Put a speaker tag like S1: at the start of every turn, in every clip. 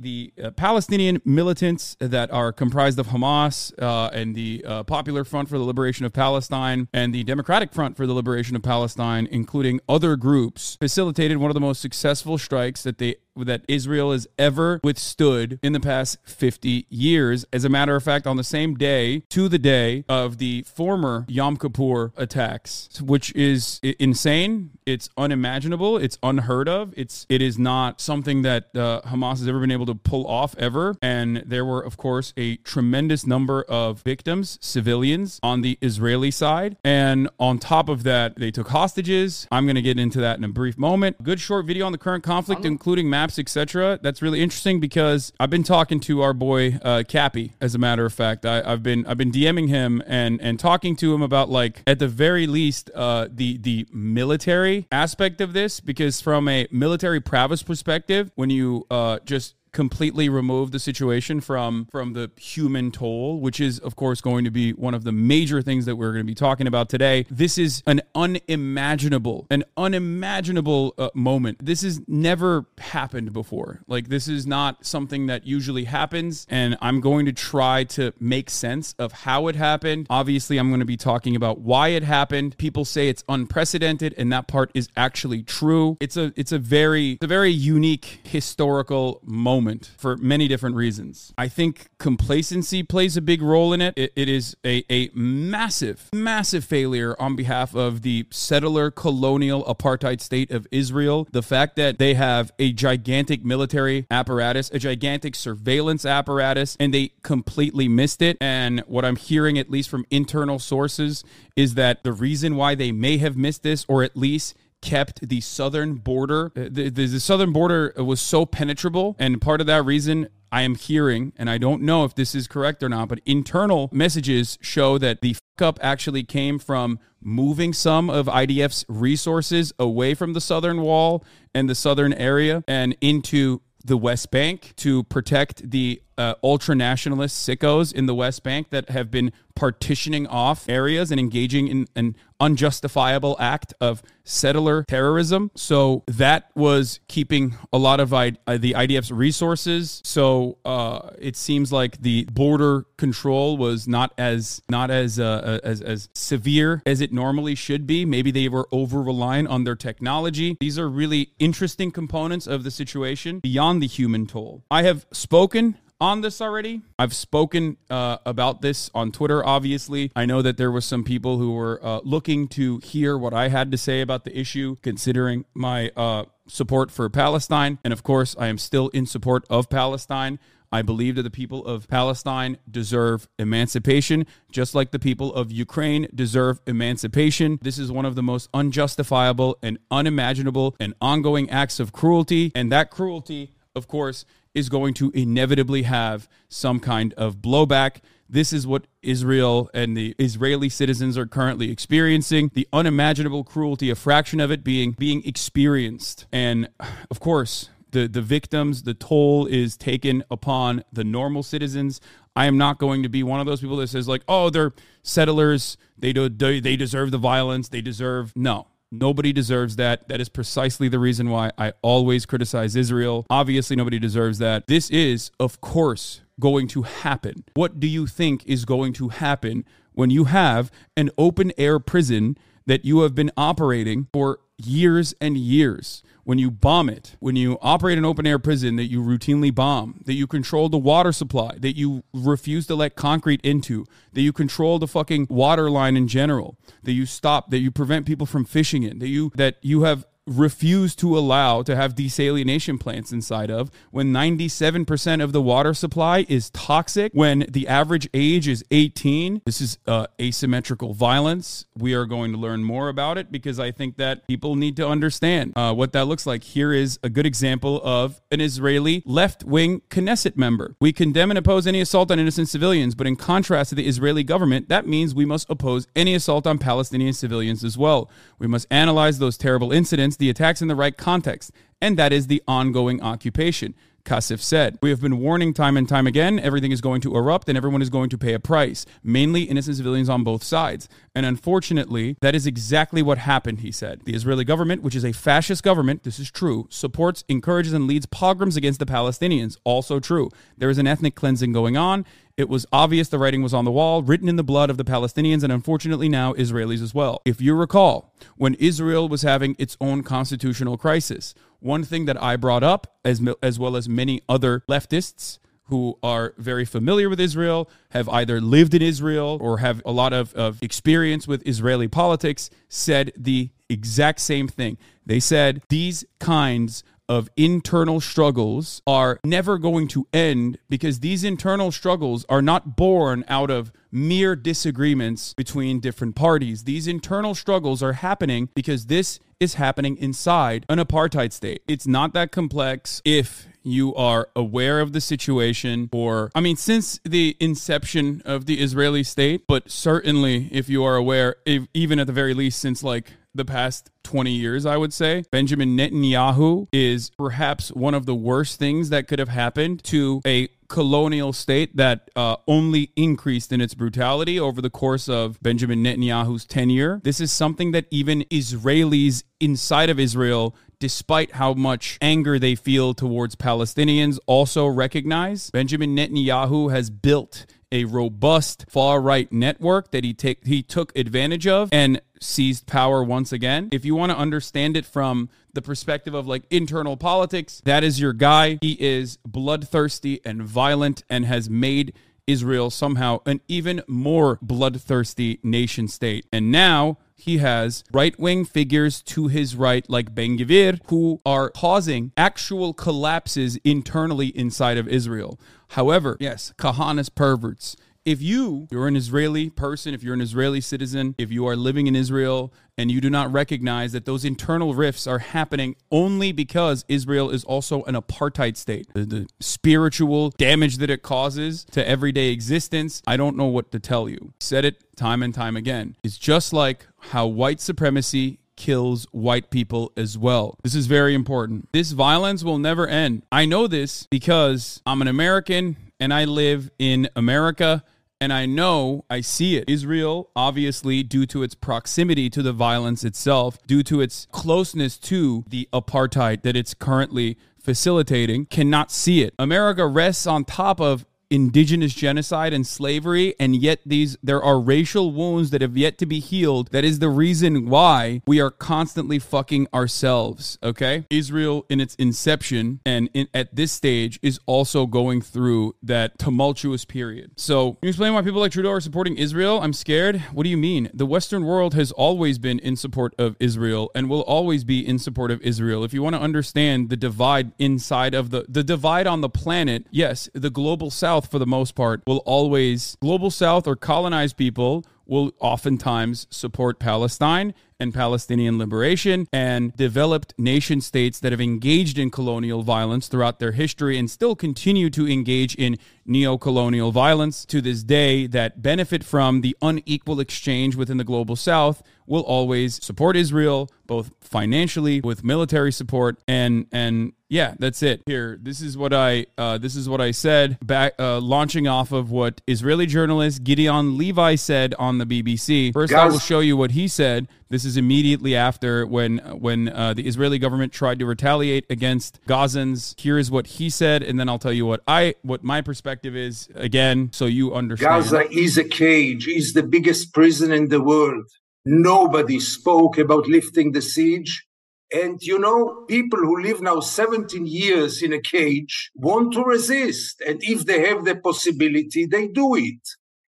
S1: the uh, Palestinian militants that are comprised of Hamas uh, and the uh, Popular Front for the Liberation of Palestine and the Democratic Front for the Liberation of Palestine, including other groups, facilitated one of the most successful strikes that they that Israel has ever withstood in the past 50 years. As a matter of fact, on the same day to the day of the former Yom Kippur attacks, which is insane. It's unimaginable. It's unheard of. It's it is not something that uh, Hamas has ever been able to pull off ever. And there were, of course, a tremendous number of victims, civilians on the Israeli side. And on top of that, they took hostages. I'm going to get into that in a brief moment. Good short video on the current conflict, including maps, etc. That's really interesting because I've been talking to our boy uh, Cappy. As a matter of fact, I, have been I've been DMing him and and talking to him about like at the very least uh, the the military aspect of this because from a military prowess perspective, when you uh, just completely remove the situation from from the human toll which is of course going to be one of the major things that we're going to be talking about today. This is an unimaginable an unimaginable uh, moment. This has never happened before. Like this is not something that usually happens and i'm going to try to make sense of how it happened. Obviously i'm going to be talking about why it happened. People say it's unprecedented and that part is actually true. It's a it's a very it's a very unique historical moment moment for many different reasons. I think complacency plays a big role in it. it, it is a, a massive, massive failure on behalf of the settler colonial apartheid state of Israel. The fact that they have a gigantic military apparatus, a gigantic surveillance apparatus, and they completely missed it. And what I'm hearing, at least from internal sources, is that the reason why they may have missed this, or at least kept the southern border. Uh, the, the, the, southern border was so penetrable, and part of that reason. I am hearing, and I don't know if this is correct or not, but internal messages show that the fuck up actually came from moving some of IDF's resources away from the southern wall and the southern area and into the West Bank to protect the uh, ultra nationalist sickos in the West Bank that have been partitioning off areas and engaging in an unjustifiable act of settler terrorism. So that was keeping a lot of I, uh, the IDF's resources. So uh, it seems like the border control was not as not as uh, uh as as severe as it normally should be. Maybe they were over reliant on their technology. These are really interesting components of the situation beyond the human toll. I have spoken on this already. I've spoken uh, about this on Twitter, obviously. I know that there was some people who were uh, looking to hear what I had to say about the issue, considering my uh, support for Palestine. And of course, I am still in support of Palestine. I believe that the people of Palestine deserve emancipation, just like the people of Ukraine deserve emancipation. This is one of the most unjustifiable and unimaginable and ongoing acts of cruelty. And that cruelty, of course, is going to inevitably have some kind of blowback. This is what Israel and the Israeli citizens are currently experiencing. The unimaginable cruelty, a fraction of it being being experienced. And of course, the, the victims, the toll is taken upon the normal citizens. I am not going to be one of those people that says like, oh, they're settlers. They do they deserve the violence. They deserve no. Nobody deserves that. That is precisely the reason why I always criticize Israel. Obviously, nobody deserves that. This is, of course, going to happen. What do you think is going to happen when you have an open air prison that you have been operating for years and years? When you bomb it, when you operate an open air prison that you routinely bomb, that you control the water supply, that you refuse to let concrete into, that you control the fucking water line in general, that you stop, that you prevent people from fishing in, that you that you have refuse to allow to have desalination plants inside of when 97% of the water supply is toxic. When the average age is 18 this is uh, asymmetrical violence. We are going to learn more about it because i think that people need to understand uh, what that looks like. Here is a good example of an israeli left-wing knesset member. We condemn and oppose any assault on innocent civilians but in contrast to the israeli government that means we must oppose any assault on palestinian civilians as well. We must analyze those terrible incidents the attacks in the right context, and that is the ongoing occupation. Kassif said. We have been warning time and time again everything is going to erupt and everyone is going to pay a price, mainly innocent civilians on both sides. And unfortunately, that is exactly what happened, he said. The Israeli government, which is a fascist government, this is true, supports, encourages, and leads pogroms against the Palestinians. Also true. There is an ethnic cleansing going on. It was obvious the writing was on the wall, written in the blood of the Palestinians, and unfortunately now Israelis as well. If you recall, when Israel was having its own constitutional crisis, one thing that I brought up, as, as well as many other leftists, who are very familiar with Israel, have either lived in Israel or have a lot of, of experience with Israeli politics, said the exact same thing. They said these kinds of internal struggles are never going to end because these internal struggles are not born out of mere disagreements between different parties. These internal struggles are happening because this is happening inside an apartheid state. It's not that complex if you are aware of the situation or I mean since the inception of the Israeli state, but certainly if you are aware if, even at the very least since like the past 20 years, I would say. Benjamin Netanyahu is perhaps one of the worst things that could have happened to a colonial state that uh, only increased in its brutality over the course of Benjamin Netanyahu's tenure. This is something that even Israelis inside of Israel despite how much anger they feel towards Palestinians, also recognize Benjamin Netanyahu has built a robust far right network that he take he took advantage of and seized power once again. If you want to understand it from the perspective of like internal politics, that is your guy. He is bloodthirsty and violent and has made Israel somehow an even more bloodthirsty nation state. And now he has right wing figures to his right, like Ben Gvir, who are causing actual collapses internally inside of Israel. However, yes, Kahanists perverts if you you're an Israeli person, if you're an Israeli citizen, if you are living in Israel and you do not recognize that those internal rifts are happening only because Israel is also an apartheid state, the, the spiritual damage that it causes to everyday existence, I don't know what to tell you. Said it time and time again. It's just like how white supremacy kills white people as well. This is very important. This violence will never end. I know this because I'm an American and I live in America and I know I see it. Israel, obviously, due to its proximity to the violence itself, due to its closeness to the apartheid that it's currently facilitating, cannot see it. America rests on top of indigenous genocide and slavery and yet these there are racial wounds that have yet to be healed. That is the reason why we are constantly fucking ourselves okay? Israel in its inception and in, at this stage is also going through that tumultuous period. So you explain why people like trudeau are supporting israel? I'm scared. What do you mean? The western world has always been in support of israel and will always be in support of israel. If you want to understand the divide inside of the the divide on the planet yes the global south South, for the most part, will always, global South or colonized people will oftentimes support Palestine and Palestinian liberation and developed nation states that have engaged in colonial violence throughout their history and still continue to engage in neo-colonial violence to this day that benefit from the unequal exchange within the global south will always support Israel both financially with military support and and yeah that's it. Here this is what I uh, this is what I said back uh, launching off of what Israeli journalist Gideon Levy said on the BBC first Guys. I will show you what he said this is immediately after when when uh, the Israeli government tried to retaliate against Gazans. Here is what he said, and then I'll tell you what I what my perspective is again, so you understand.
S2: Gaza is a cage. Is the biggest prison in the world. Nobody spoke about lifting the siege. And you know, people who live now 17 years in a cage want to resist. And if they have the possibility, they do it.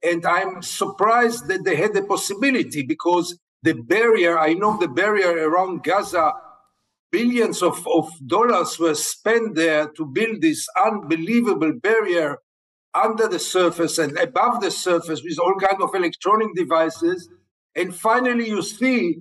S2: And I'm surprised that they had the possibility because the barrier, I know the barrier around Gaza, billions of, of dollars were spent there to build this unbelievable barrier under the surface and above the surface with all kinds of electronic devices. And finally, you see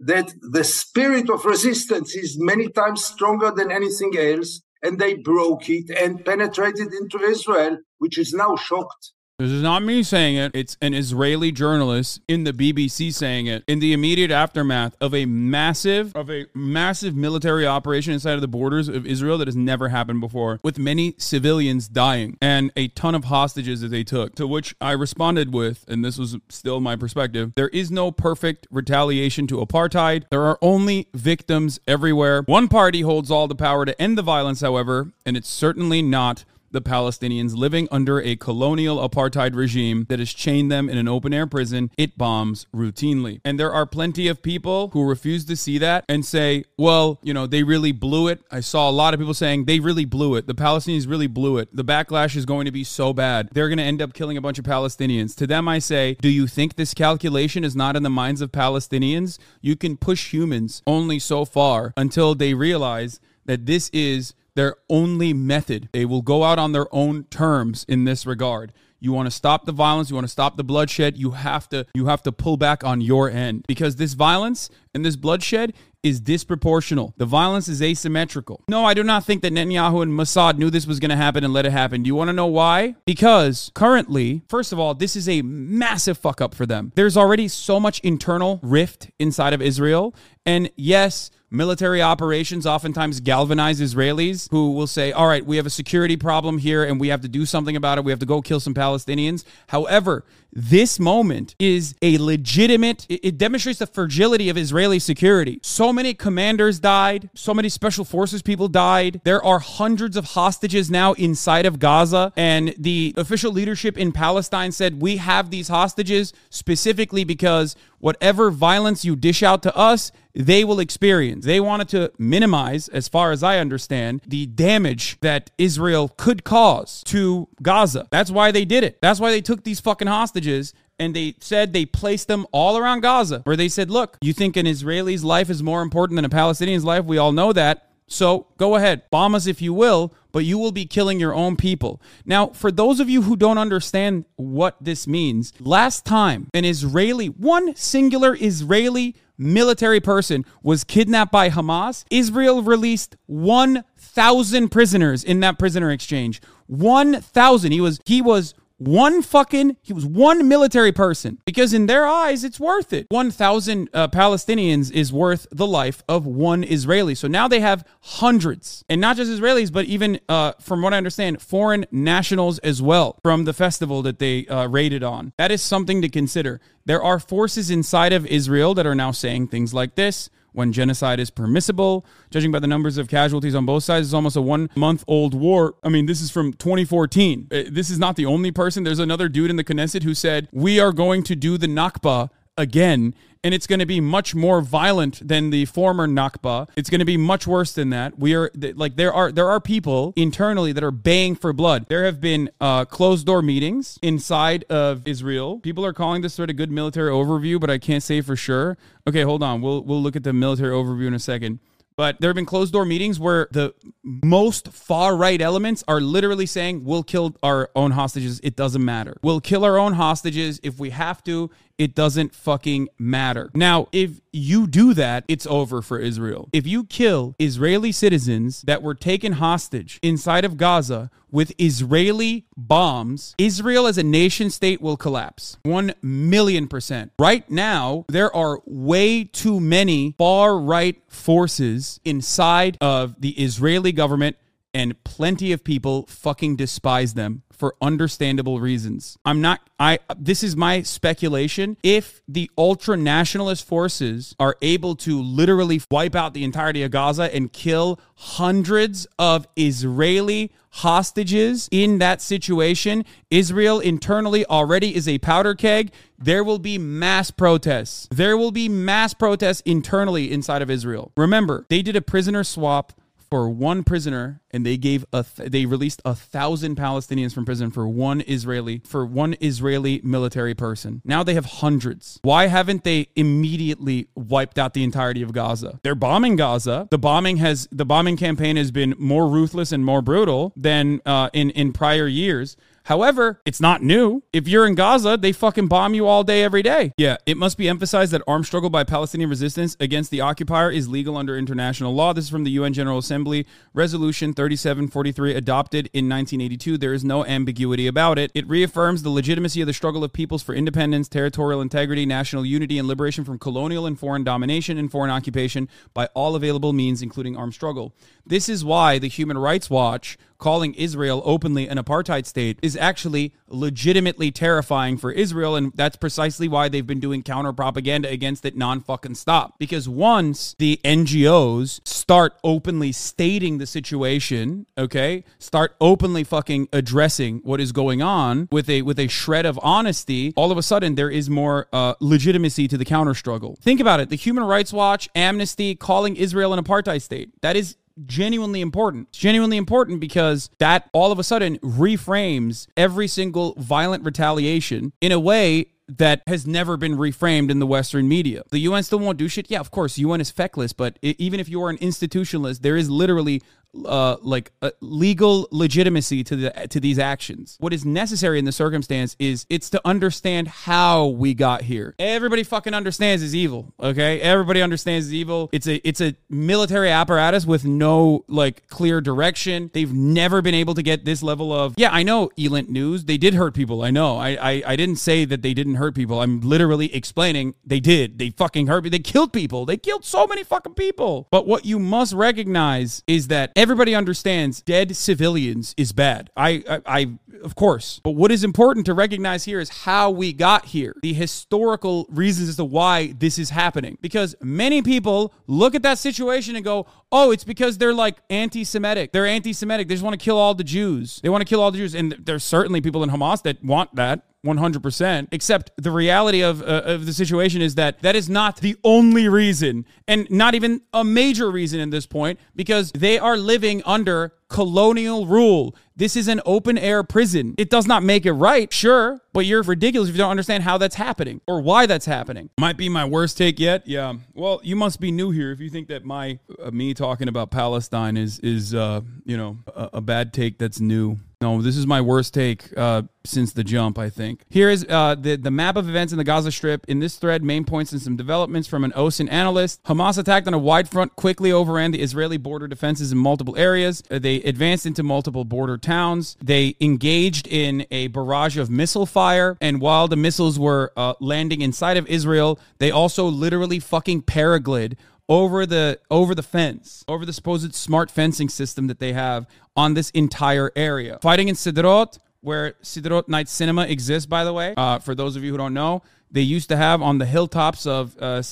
S2: that the spirit of resistance is many times stronger than anything else. And they broke it and penetrated into Israel, which is now shocked.
S1: This is not me saying it. It's an Israeli journalist in the BBC saying it in the immediate aftermath of a massive of a massive military operation inside of the borders of Israel that has never happened before with many civilians dying and a ton of hostages that they took. To which I responded with and this was still my perspective, there is no perfect retaliation to apartheid. There are only victims everywhere. One party holds all the power to end the violence, however, and it's certainly not the Palestinians living under a colonial apartheid regime that has chained them in an open air prison it bombs routinely. And there are plenty of people who refuse to see that and say, well, you know, they really blew it. I saw a lot of people saying they really blew it. The Palestinians really blew it. The backlash is going to be so bad. They're going to end up killing a bunch of Palestinians. To them, I say, do you think this calculation is not in the minds of Palestinians? You can push humans only so far until they realize that this is their only method. They will go out on their own terms in this regard. You want to stop the violence, you want to stop the bloodshed, you have to you have to pull back on your end because this violence and this bloodshed is disproportional. The violence is asymmetrical. No, I do not think that Netanyahu and Mossad knew this was going to happen and let it happen. Do you want to know why? Because currently, first of all, this is a massive fuck up for them. There's already so much internal rift inside of Israel. And yes, military operations oftentimes galvanize Israelis who will say, all right, we have a security problem here and we have to do something about it. We have to go kill some Palestinians. However, this moment is a legitimate, it, demonstrates the fragility of Israeli security. So many commanders died, so many special forces people died. There are hundreds of hostages now inside of Gaza, and the official leadership in Palestine said, We have these hostages specifically because whatever violence you dish out to us, they will experience. They wanted to minimize, as far as I understand, the damage that Israel could cause to Gaza. That's why they did it. That's why they took these fucking hostages and they said they placed them all around Gaza, where they said, look, you think an Israeli's life is more important than a Palestinian's life? We all know that. So go ahead, bomb us if you will, but you will be killing your own people. Now, for those of you who don't understand what this means, last time an Israeli, one singular Israeli military person was kidnapped by Hamas, Israel released 1,000 prisoners in that prisoner exchange. 1,000. He was he was one fucking, he was one military person because in their eyes, it's worth it. 1,000 uh, Palestinians is worth the life of one Israeli. So now they have hundreds, and not just Israelis, but even, uh, from what I understand, foreign nationals as well from the festival that they uh, raided on. That is something to consider. There are forces inside of Israel that are now saying things like this when genocide is permissible. Judging by the numbers of casualties on both sides, it's almost a one month old war. I mean, this is from 2014. Uh, this is not the only person. There's another dude in the Knesset who said, We are going to do the Nakba again and it's going to be much more violent than the former Nakba. It's going to be much worse than that. We are like there are there are people internally that are baying for blood. There have been uh, closed door meetings inside of Israel. People are calling this sort of good military overview, but I can't say for sure. Okay, hold on. We'll we'll look at the military overview in a second. But there have been closed door meetings where the most far right elements are literally saying, we'll kill our own hostages. It doesn't matter. We'll kill our own hostages if we have to. It doesn't fucking matter. Now, if you do that, it's over for Israel. If you kill Israeli citizens that were taken hostage inside of Gaza with Israeli bombs, Israel as a nation state will collapse. 1 million percent. Right now, there are way too many far right forces inside of the Israeli government and plenty of people fucking despise them for understandable reasons. I'm not I this is my speculation. If the ultra nationalist forces are able to literally wipe out the entirety of Gaza and kill hundreds of Israeli hostages in that situation, Israel internally already is a powder keg. There will be mass protests. There will be mass protests internally inside of Israel. Remember, they did a prisoner swap for one prisoner, and they gave a th- they released a thousand Palestinians from prison for one Israeli for one Israeli military person. Now they have hundreds. Why haven't they immediately wiped out the entirety of Gaza? They're bombing Gaza. The bombing has the bombing campaign has been more ruthless and more brutal than uh, in in prior years. However, it's not new. If you're in Gaza, they fucking bomb you all day, every day. Yeah, it must be emphasized that armed struggle by Palestinian resistance against the occupier is legal under international law. This is from the UN General Assembly Resolution 3743, adopted in 1982. There is no ambiguity about it. It reaffirms the legitimacy of the struggle of peoples for independence, territorial integrity, national unity, and liberation from colonial and foreign domination and foreign occupation by all available means, including armed struggle. This is why the Human Rights Watch calling Israel openly an apartheid state is actually legitimately terrifying for Israel. And that's precisely why they've been doing counter propaganda against it non fucking stop. Because once the NGOs start openly stating the situation, okay, start openly fucking addressing what is going on with a with a shred of honesty, all of a sudden there is more uh, legitimacy to the counter struggle. Think about it: the Human Rights Watch, Amnesty, calling Israel an apartheid state. That is genuinely important. It's genuinely important because that all of a sudden reframes every single violent retaliation in a way that has never been reframed in the Western media. The UN still won't do shit. Yeah, of course, UN is feckless, but even if you are an institutionalist, there is literally uh, like uh, legal legitimacy to the to these actions. What is necessary in the circumstance is it's to understand how we got here. Everybody fucking understands is evil. Okay, everybody understands is evil. It's a it's a military apparatus with no like clear direction. They've never been able to get this level of yeah. I know Elint News. They did hurt people. I know. I I, I didn't say that they didn't hurt people. I'm literally explaining they did. They fucking hurt. They killed people. They killed so many fucking people. But what you must recognize is that everybody understands dead civilians is bad. I, I, I, of course. But what is important to recognize here is how we got here, the historical reasons as to why this is happening. Because many people look at that situation and go, oh, it's because they're like anti Semitic. They're anti Semitic. They just want to kill all the Jews. They want to kill all the Jews. And there's certainly people in Hamas that want that. 100%. Except the reality of, uh, of the situation is that that is not the only reason, and not even a major reason in this point, because they are living under colonial rule. This is an open air prison. It does not make it right, sure, but you're ridiculous if you don't understand how that's happening or why that's happening. Might be my worst take yet. Yeah. Well, you must be new here if you think that my uh, me talking about Palestine is is uh, you know, a, a bad take that's new. No, this is my worst take uh, since the jump, I think. Here is uh, the, the map of events in the Gaza Strip. In this thread, main points and some developments from an OSINT analyst. Hamas attacked on a wide front, quickly overran the Israeli border defenses in multiple areas. Uh, they advanced into multiple border towns. They engaged in a barrage of missile fire. And while the missiles were uh, landing inside of Israel, they also literally fucking paraglid over the over the fence, over the supposed smart fencing system that they have on this entire area. Fighting in Sderot, where Sderot Night Cinema exists, by the way. Uh, for those of you who don't know, they used to have on the hilltops of uh,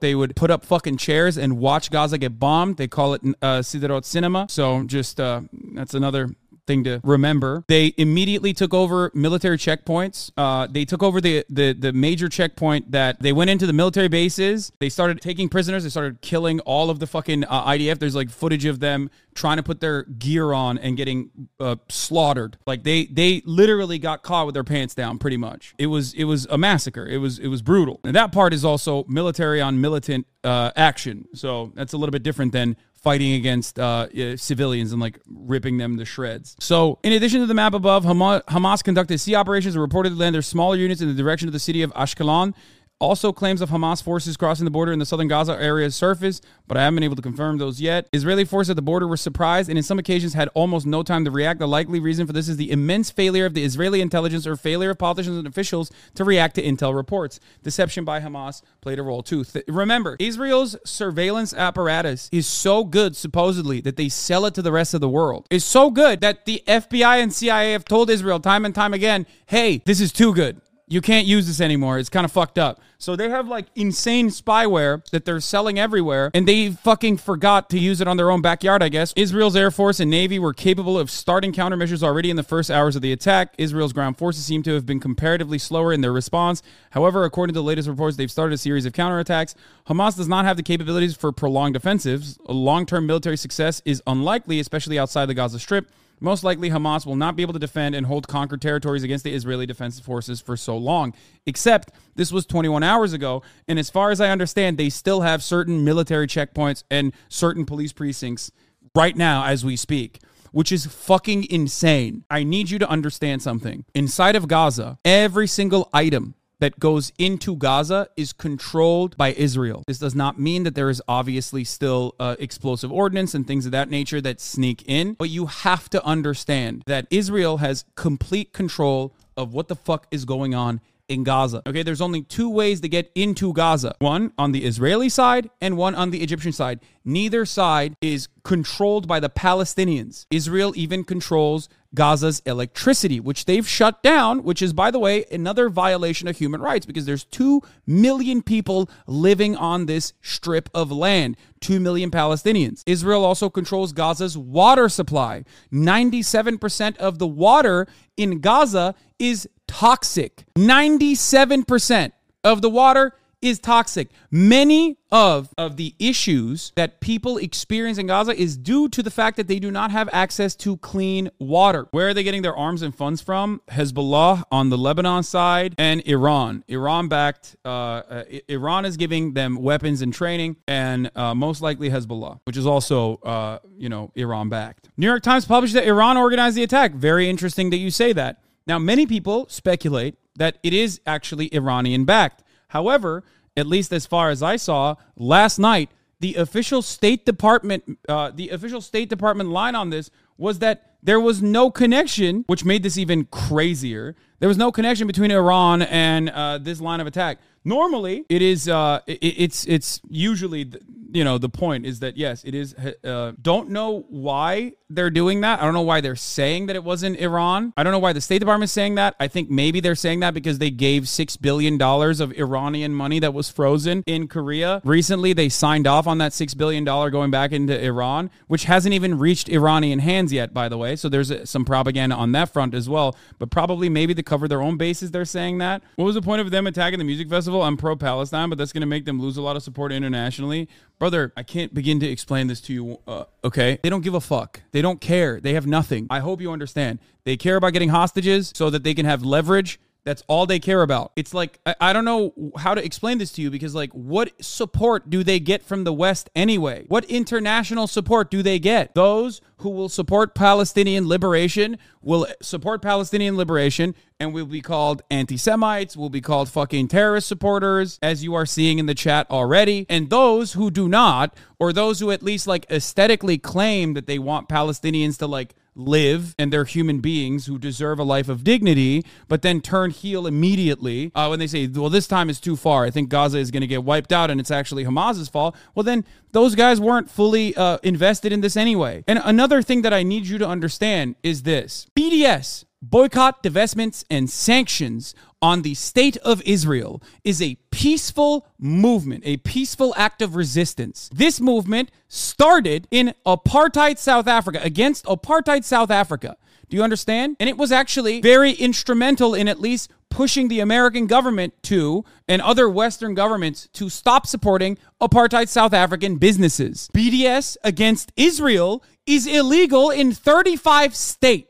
S1: they would put up fucking chairs and watch Gaza get bombed. They call it uh, Cinema. So just uh, that's another thing to remember. They immediately took over military checkpoints. Uh, they took over the, the the major checkpoint that they went into the military bases. They started taking prisoners. They started killing all of the fucking uh, IDF. There's like footage of them trying to put their gear on and getting uh, slaughtered. Like they they literally got caught with their pants down. Pretty much, it was it was a massacre. It was it was brutal. And that part is also military on militant uh, action. So that's a little bit different than fighting against uh, civilians and like ripping them to shreds. So, in addition to the map above, Hamas conducted sea operations and reportedly landed smaller units in the direction of the city of Ashkelon also, claims of Hamas forces crossing the border in the southern Gaza area surface, but I haven't been able to confirm those yet. Israeli forces at the border were surprised and, in some occasions, had almost no time to react. The likely reason for this is the immense failure of the Israeli intelligence or failure of politicians and officials to react to intel reports. Deception by Hamas played a role too. Th- remember, Israel's surveillance apparatus is so good, supposedly, that they sell it to the rest of the world. It's so good that the FBI and CIA have told Israel time and time again hey, this is too good you can't use this anymore. It's kind of fucked up. So they have like insane spyware that they're selling everywhere, and they fucking forgot to use it on their own backyard, I guess. Israel's Air Force and Navy were capable of starting countermeasures already in the first hours of the attack. Israel's ground forces seem to have been comparatively slower in their response. However, according to the latest reports, they've started a series of counterattacks. Hamas does not have the capabilities for prolonged offensives. Long term military success is unlikely, especially outside the Gaza Strip. Most likely, Hamas will not be able to defend and hold conquered territories against the Israeli defense forces for so long. Except this was 21 hours ago, and as far as I understand, they still have certain military checkpoints and certain police precincts right now as we speak. which is fucking insane. I need you to understand something. Inside of Gaza, every single item that goes into Gaza is controlled by Israel. This does not mean that there is obviously still uh, explosive ordnance and things of that nature that sneak in, but you have to understand that Israel has complete control of what the fuck is going on in Gaza. Okay, there's only two ways to get into Gaza one on the Israeli side and one on the Egyptian side. Neither side is controlled by the Palestinians. Israel even controls Gaza's electricity, which they've shut down, which is, by the way, another violation of human rights because there's 2 million people living on this strip of land. 2 million Palestinians. Israel also controls Gaza's water supply. 97% of the water in Gaza is toxic. 97% of the water is toxic. Many of, of the issues that people experience in Gaza is due to the fact that they do not have access to clean water. Where are they getting their arms and funds from? Hezbollah on the Lebanon side and Iran. Iran backed, uh, uh, Iran is giving them weapons and training, and uh, most likely Hezbollah, which is also, uh, you know, Iran backed. New York Times published that Iran organized the attack. Very interesting that you say that. Now, many people speculate that it is actually Iranian backed. However, at least as far as I saw last night, the official State Department, uh, the official State Department line on this was that there was no connection, which made this even crazier. There was no connection between Iran and uh, this line of attack. Normally, it is. Uh, it, it's it's usually you know the point is that yes, it is. Uh, don't know why they're doing that. I don't know why they're saying that it wasn't Iran. I don't know why the State Department is saying that. I think maybe they're saying that because they gave six billion dollars of Iranian money that was frozen in Korea recently. They signed off on that six billion dollar going back into Iran, which hasn't even reached Iranian hands yet, by the way. So there's uh, some propaganda on that front as well. But probably maybe to cover their own bases, they're saying that. What was the point of them attacking the music festival? I'm pro Palestine, but that's going to make them lose a lot of support internationally. Brother, I can't begin to explain this to you. Uh, okay? They don't give a fuck. Don't care. They have nothing. I hope you understand. They care about getting hostages so that they can have leverage that's all they care about. It's like, I, I, don't know how to explain this to you because, like, what support do they get from the West anyway? What international support do they get? Those who will support Palestinian liberation will support Palestinian liberation and will be called anti Semites, will be called fucking terrorist supporters, as you are seeing in the chat already. And those who do not, or those who at least like aesthetically claim that they want Palestinians to like live and they're human beings who deserve a life of dignity, but then turn heel immediately uh, when they say, well, this time is too far. I think Gaza is going to get wiped out and it's actually Hamas's fault. Well, then those guys weren't fully uh, invested in this anyway. And another thing that I need you to understand is this BDS boycott, divestments, and sanctions on the state of Israel is a peaceful movement, a peaceful act of resistance. This movement started in apartheid South Africa, against apartheid South Africa. Do you understand? And it was actually very instrumental in at least pushing the American government to and other Western governments to stop supporting apartheid South African businesses. BDS against Israel is illegal in 35 states.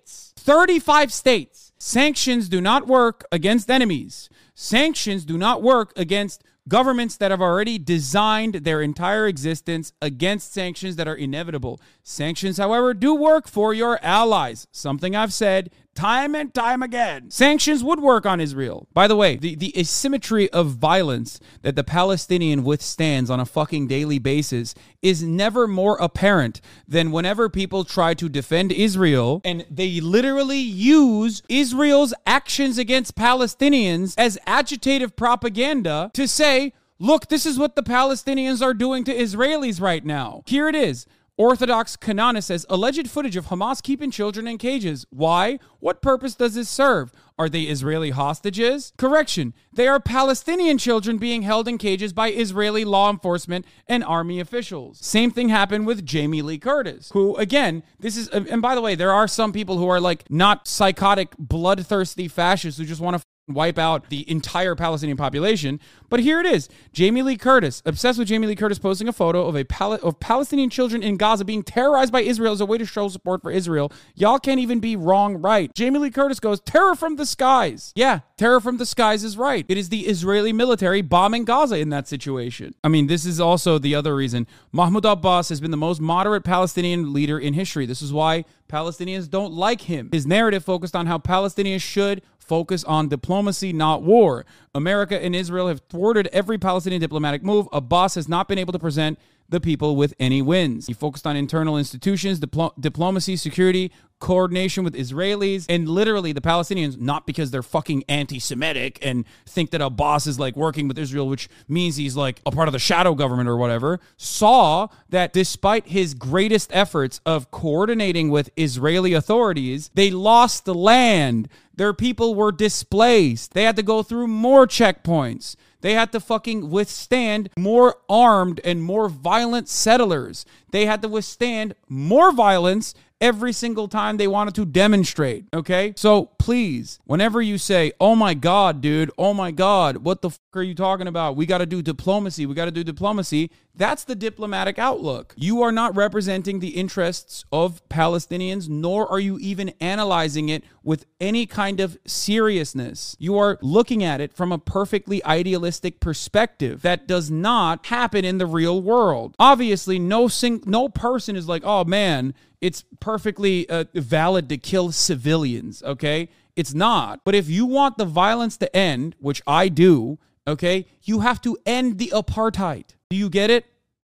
S1: 35 states. Sanctions do not work against enemies. Sanctions do not work against governments that have already designed their entire existence against sanctions that are inevitable. Sanctions, however, do work for your allies. Something I've said time and time again. Sanctions would work on Israel. By the way, the, the asymmetry of violence that the Palestinian withstands on a fucking daily basis is never more apparent than whenever people try to defend Israel and they literally use Israel's actions against Palestinians as agitative propaganda to say, look, this is what the Palestinians are doing to Israelis right now. Here it is. Orthodox Kanana says alleged footage of Hamas keeping children in cages. Why? What purpose does this serve? Are they Israeli hostages? Correction. They are Palestinian children being held in cages by Israeli law enforcement and army officials. Same thing happened with Jamie Lee Curtis, who, again, this is, and by the way, there are some people who are like not psychotic, bloodthirsty fascists who just want to wipe out the entire Palestinian population. But here it is Jamie Lee Curtis, obsessed with Jamie Lee Curtis posting a photo of a pal- of Palestinian children in Gaza being terrorized by Israel as a way to show support for Israel. Y'all can't even be wrong right. Jamie Lee Curtis goes, Terror from the skies. Yeah, terror from the skies is right. It is the Israeli military bombing Gaza in that situation. I mean, this is also the other reason. Mahmoud Abbas has been the most moderate Palestinian leader in history. This is why Palestinians don't like him. His narrative focused on how Palestinians should focus on diplomacy, not war. America and Israel have thwarted every Palestinian diplomatic move. Abbas has not been able to present the people with any wins. He focused on internal institutions, diplo- diplomacy, security, coordination with Israelis, and literally the Palestinians, not because they're fucking anti Semitic and think that Abbas is like working with Israel, which means he's like a part of the shadow government or whatever, saw that despite his greatest efforts of coordinating with Israeli authorities, they lost the land. Their people were displaced. They had to go through more checkpoints. They had to fucking withstand more armed and more violent settlers. They had to withstand more violence every single time they wanted to demonstrate. Okay. So please, whenever you say, oh my God, dude, oh my God, what the fuck are you talking about? We got to do diplomacy. We got to do diplomacy. That's the diplomatic outlook. You are not representing the interests of Palestinians, nor are you even analyzing it with any kind of seriousness. You are looking at it from a perfectly idealistic perspective that does not happen in the real world. Obviously, no sing- no person is like, "Oh man, it's perfectly uh, valid to kill civilians, okay? It's not. But if you want the violence to end, which I do, okay, you have to end the apartheid. Do you get it?